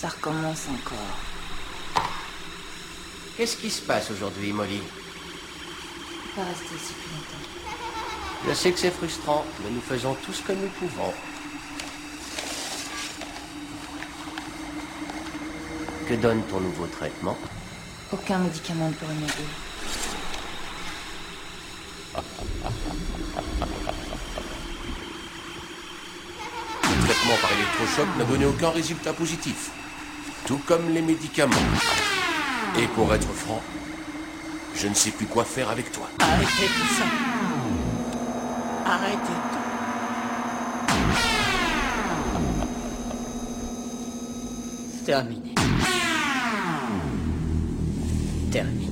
Ça recommence encore. Qu'est-ce qui se passe aujourd'hui, Molly Pas rester ici plus longtemps. Je sais que c'est frustrant, mais nous faisons tout ce que nous pouvons. Que donne ton nouveau traitement Aucun médicament ne pourrait m'aider. Le traitement par électrochoc n'a donné aucun résultat positif. Tout comme les médicaments. Et pour être franc, je ne sais plus quoi faire avec toi. Arrêtez tout ça. Arrêtez tout. Terminé. Terminé.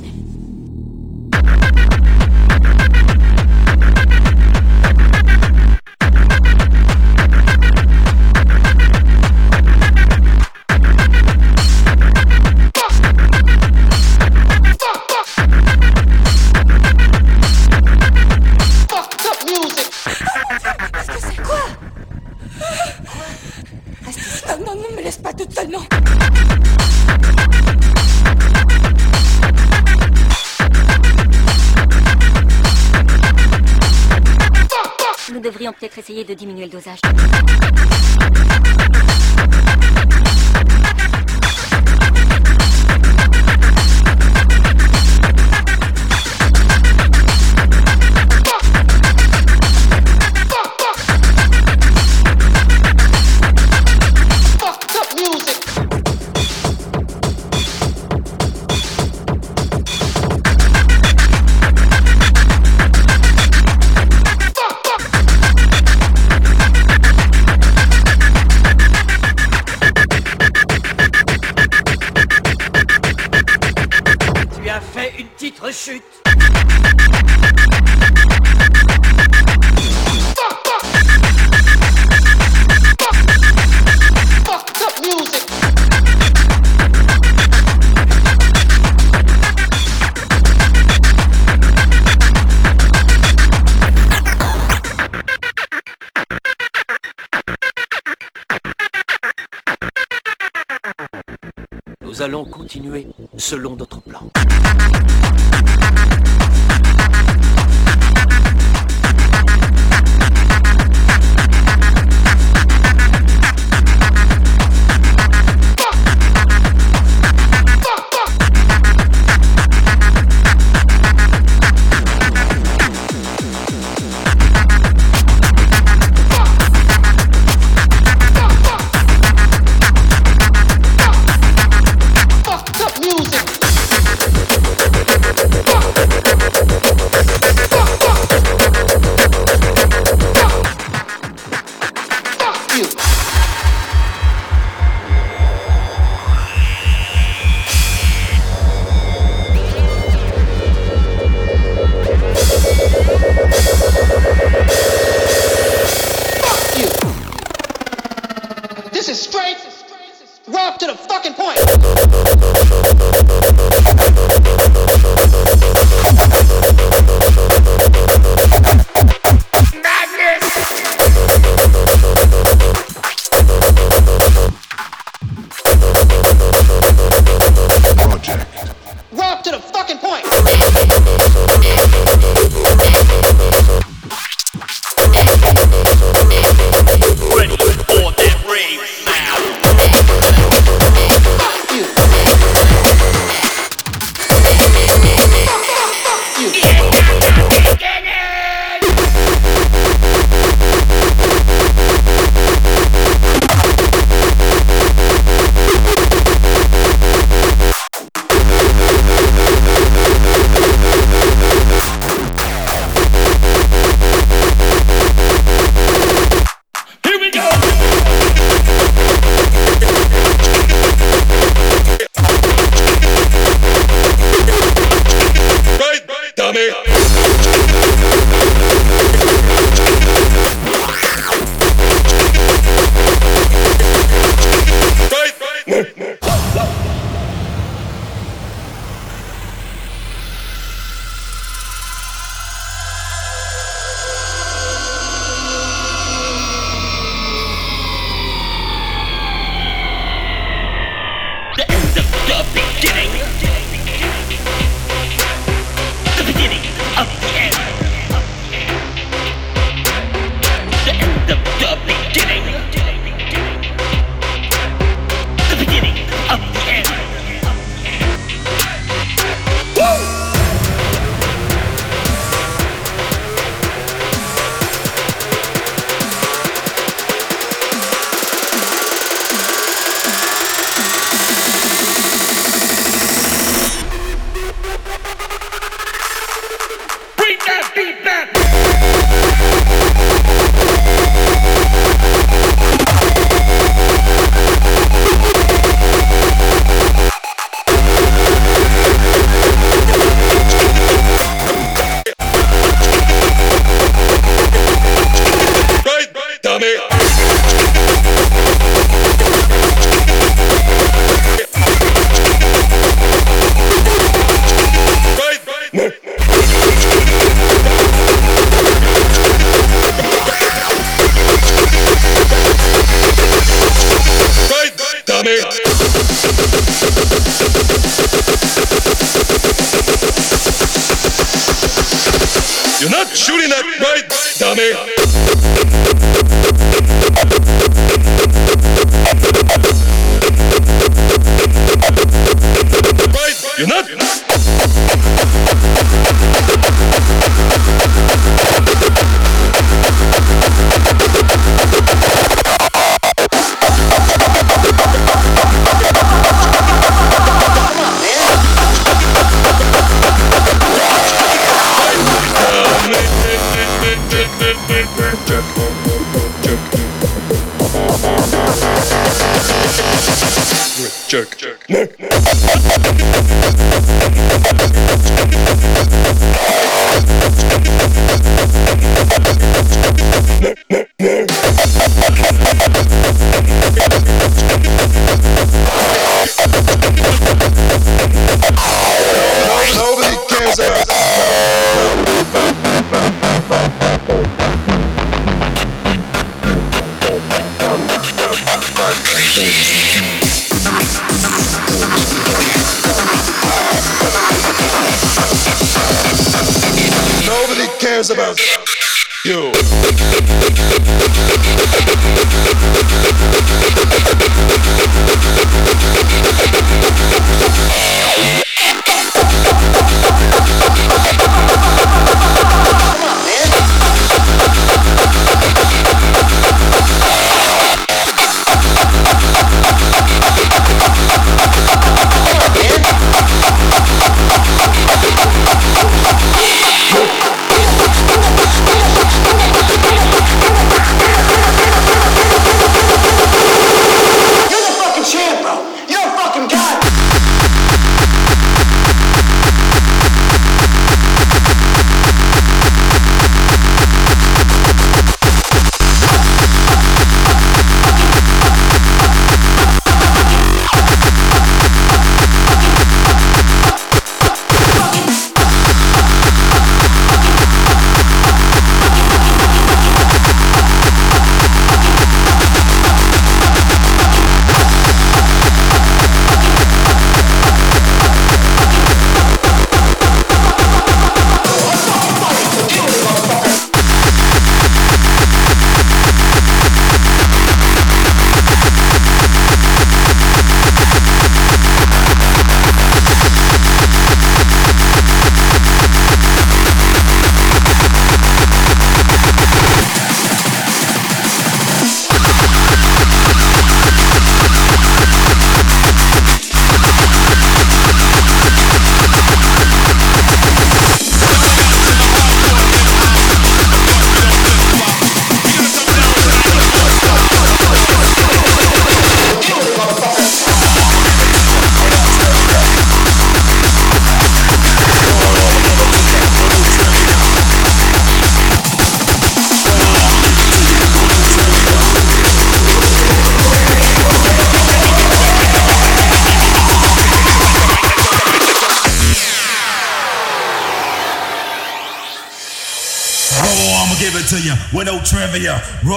Continuer selon notre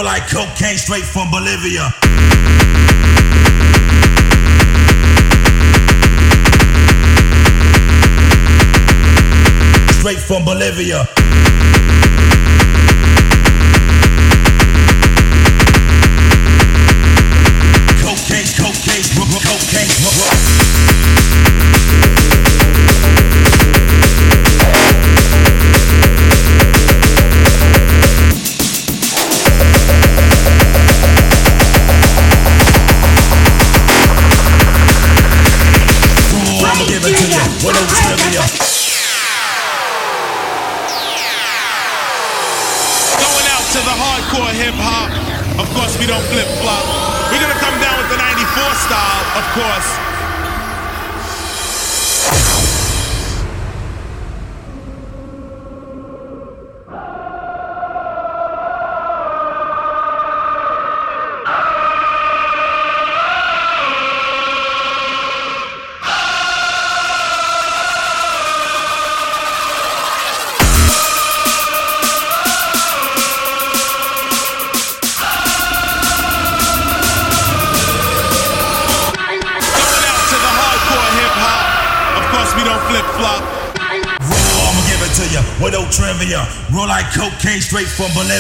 More like cocaine straight from Bolivia. Straight from Bolivia. Of course, straight from Bolivia.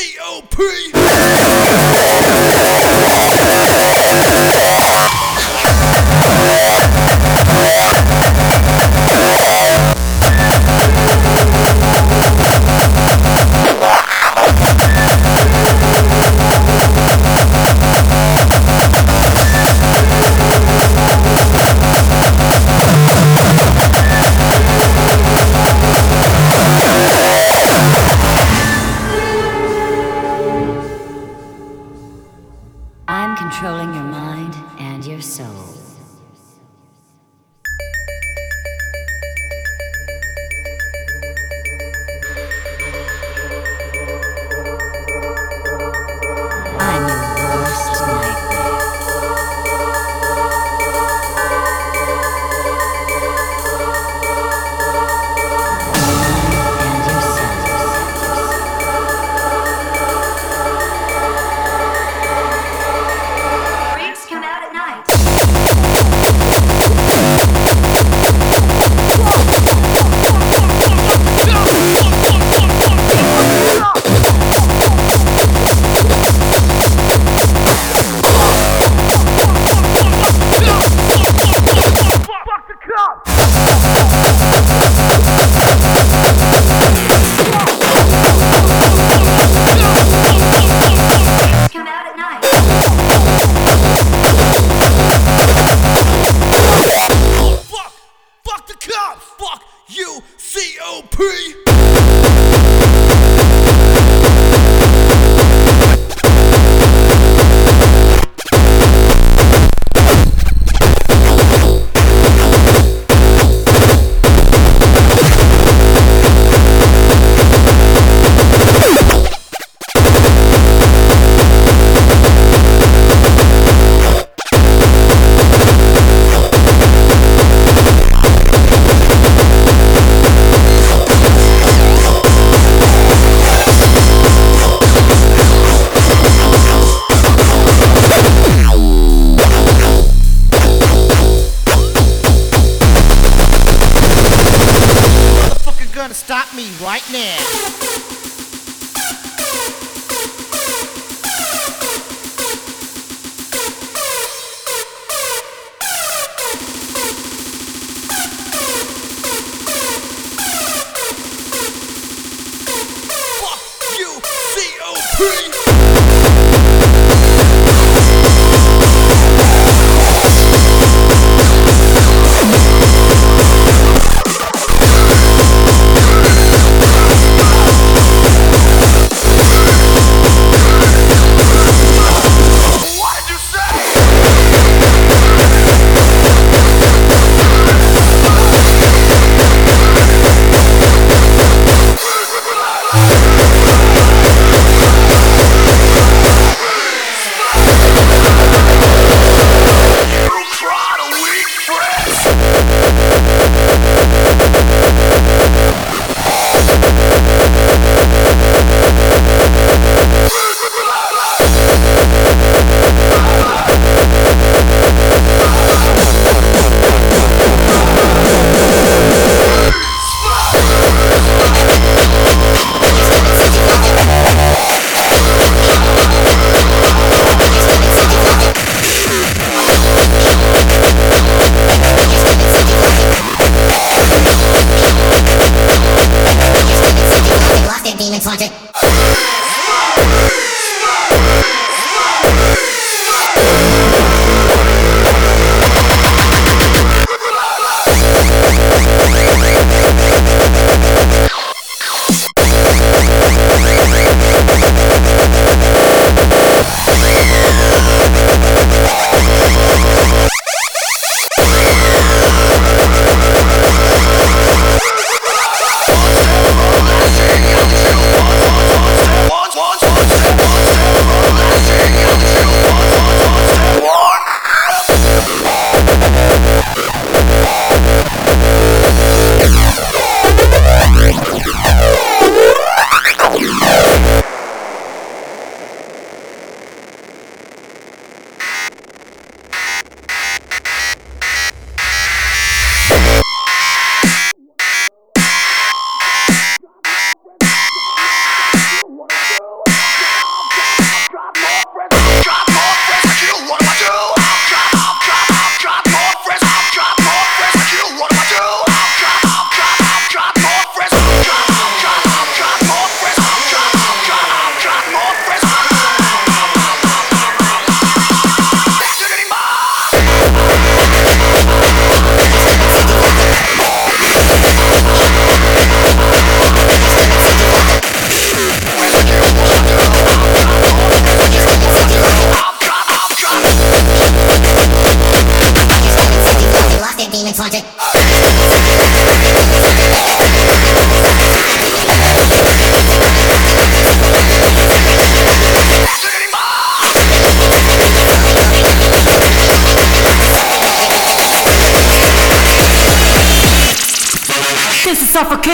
COP.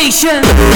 nation.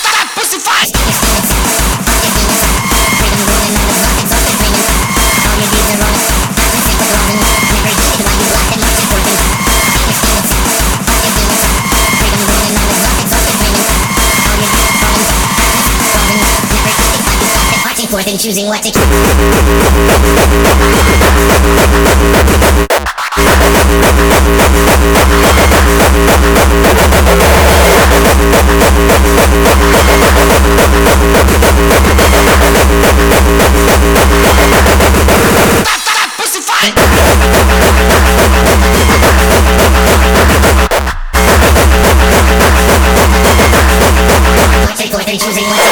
with and choosing what to keep. Choosing what to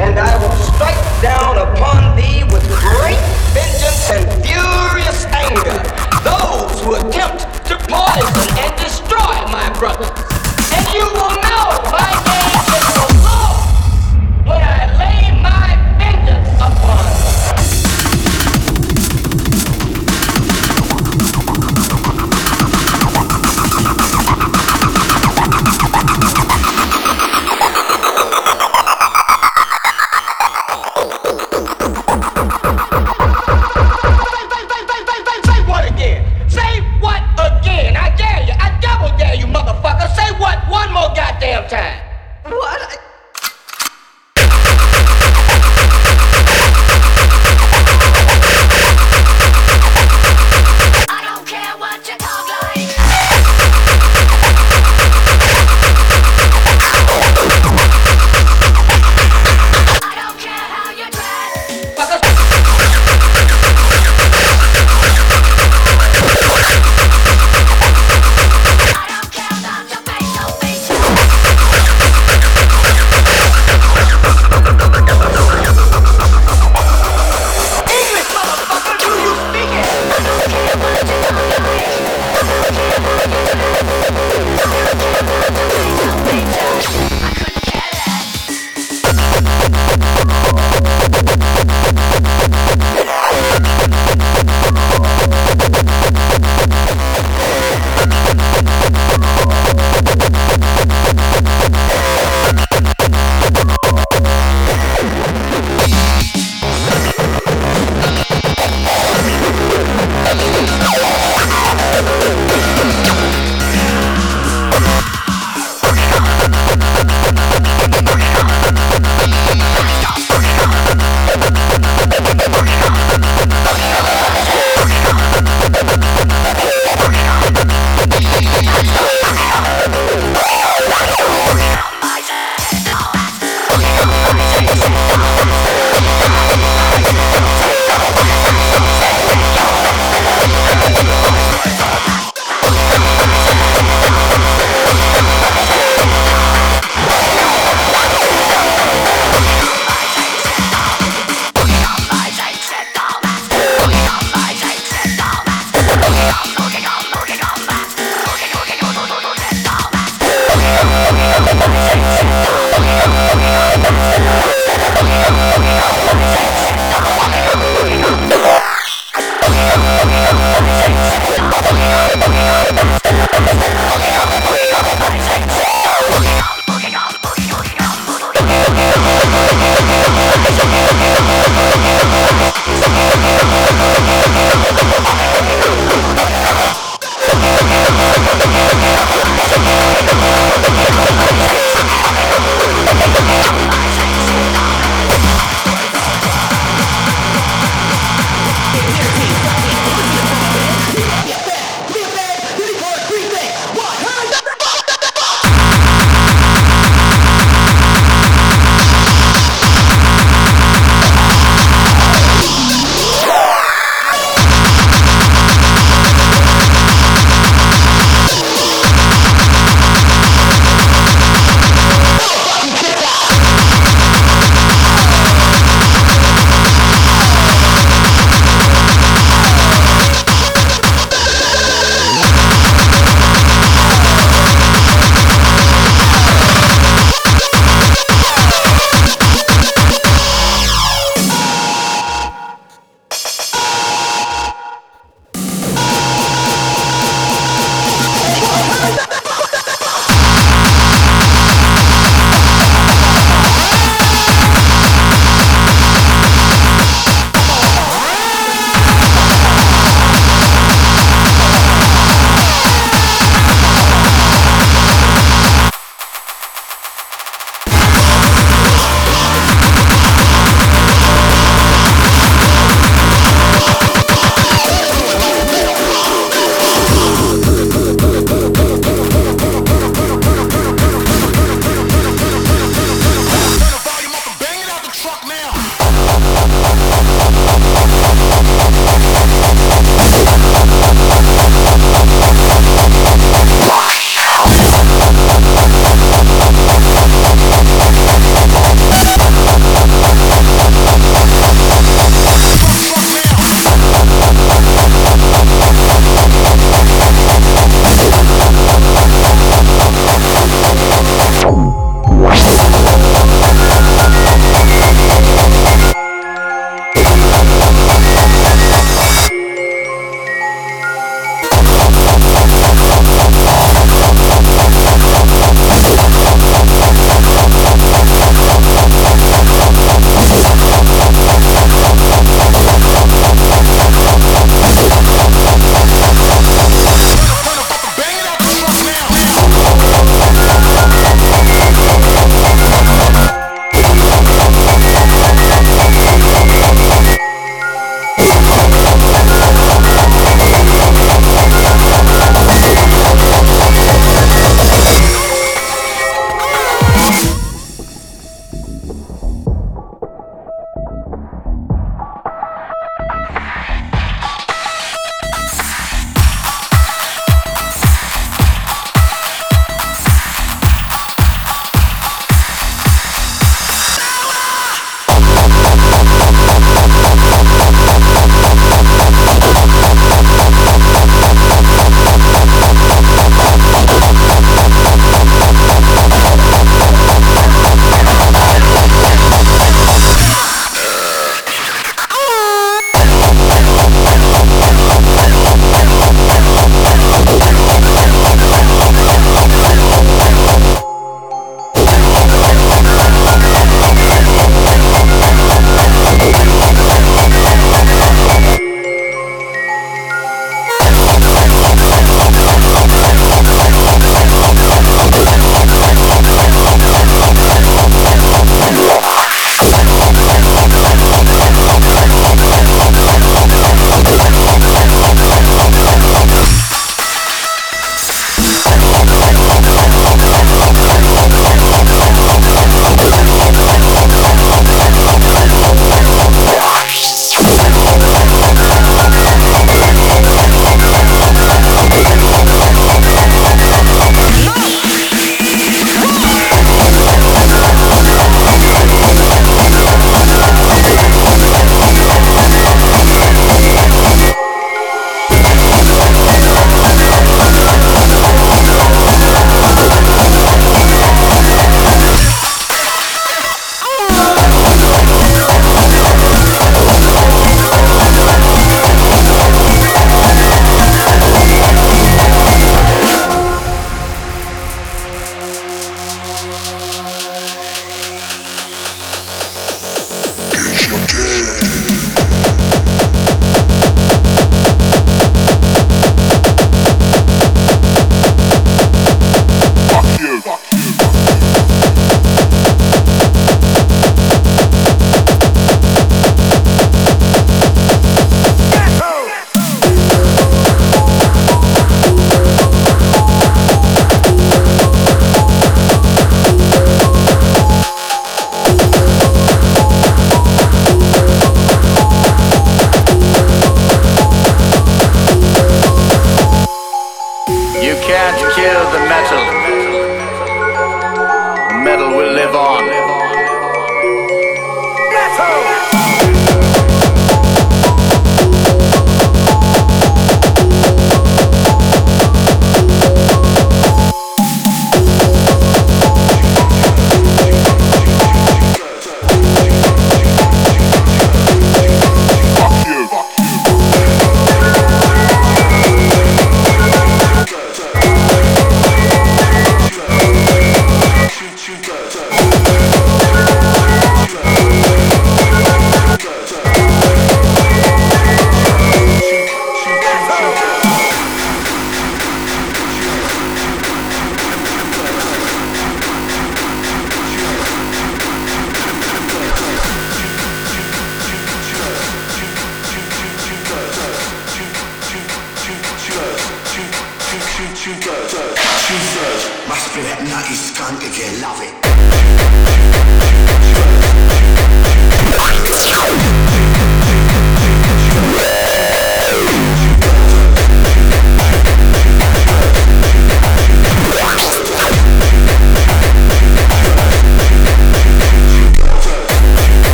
And I will strike down upon thee with great vengeance and furious anger those who attempt to poison and destroy my brother.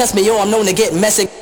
Test me or I'm known to get messy.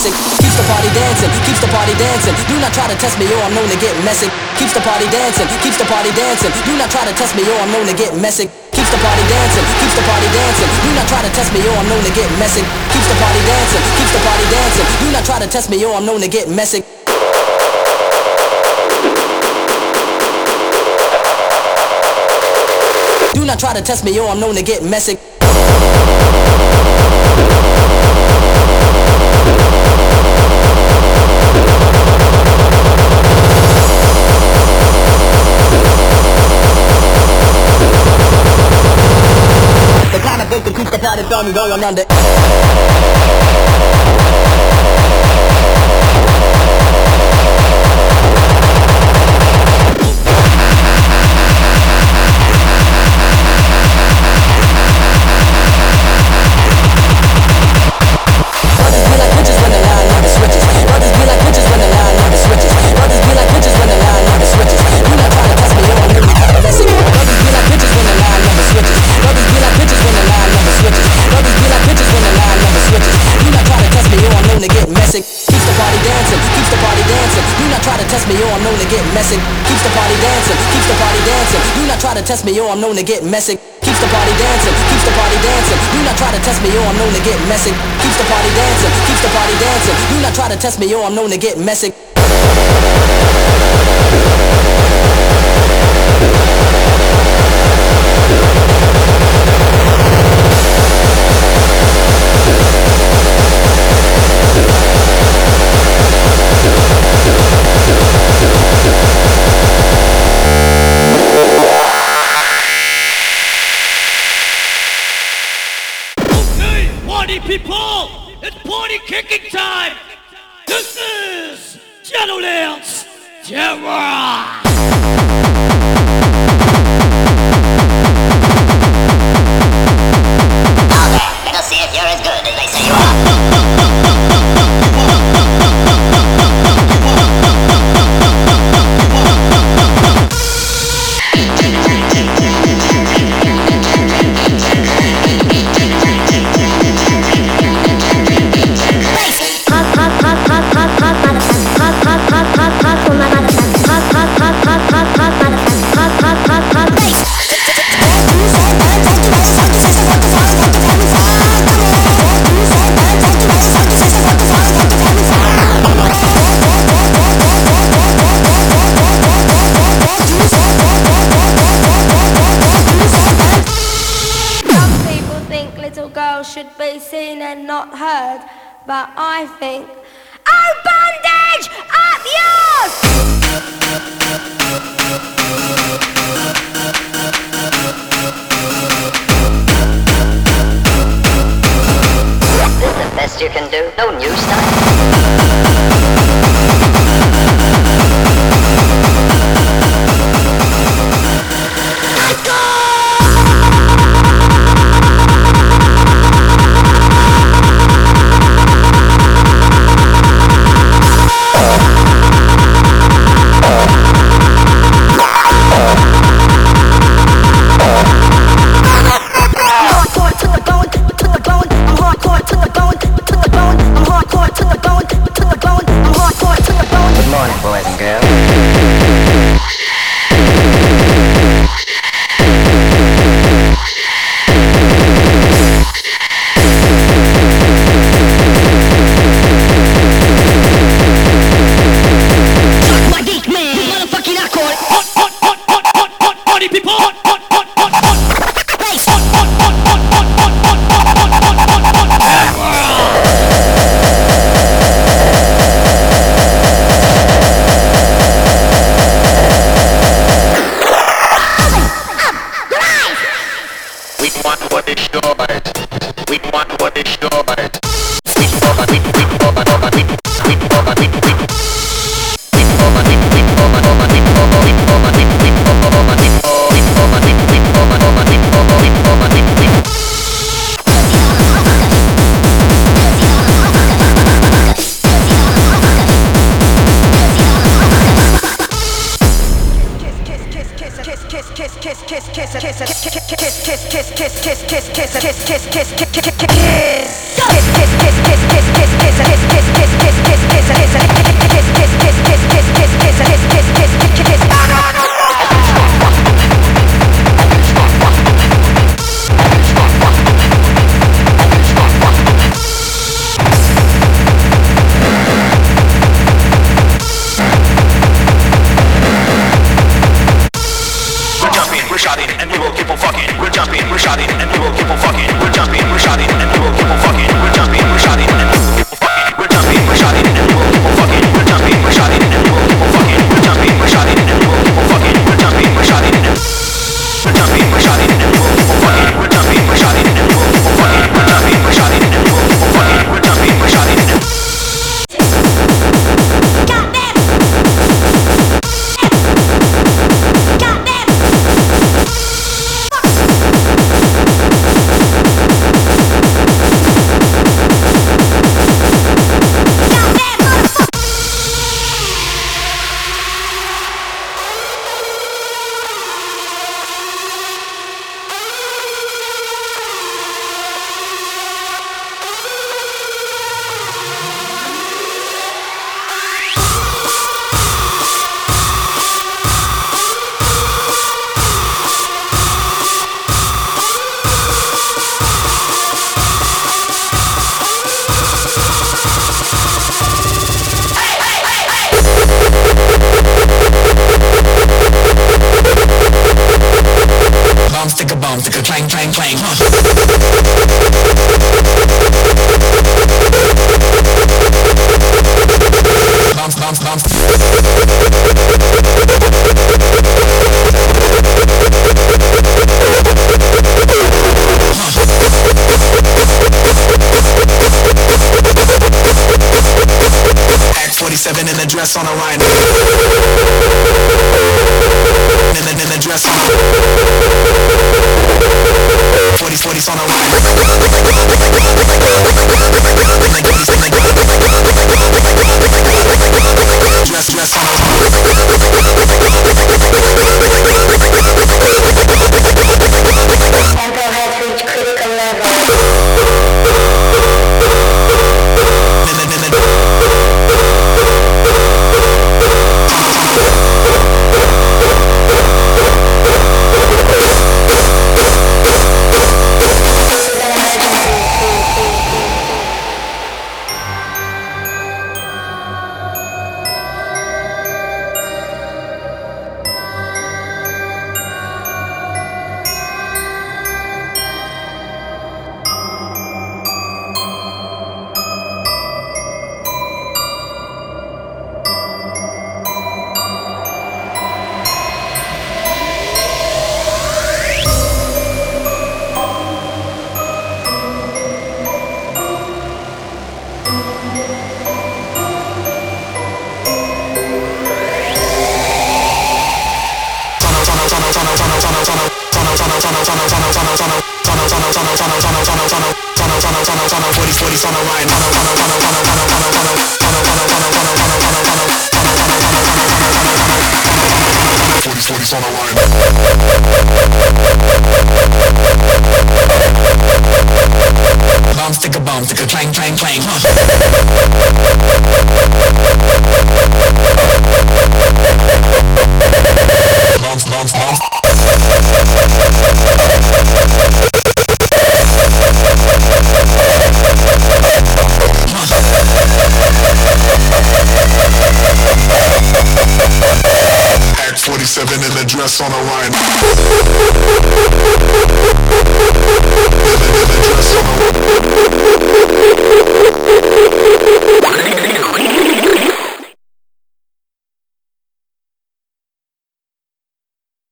Messy. Keeps the party dancing, keeps the party dancing. Do not try to test me or I'm known to get messy. Keeps the party dancing, keeps the party dancing. Do not try to test me or I'm known to get messy. Keeps the party dancing, keeps the party dancing. Do not try to test me or I'm known to get messy. Keeps the party dancing, keeps the party dancing. Do not try to test me or I'm known to get messy. Do not try to test me or I'm known to get messy. It's tell me dummy going on under. Test me, yo, I'm known to get messy. Keeps the party dancing, keeps the party dancing. Do not try to test me, yo, I'm known to get messy. Keeps the party dancing, keeps the party dancing. Do not try to test me, yo, I'm known to get messy. Time! This is Shadowlands Terror!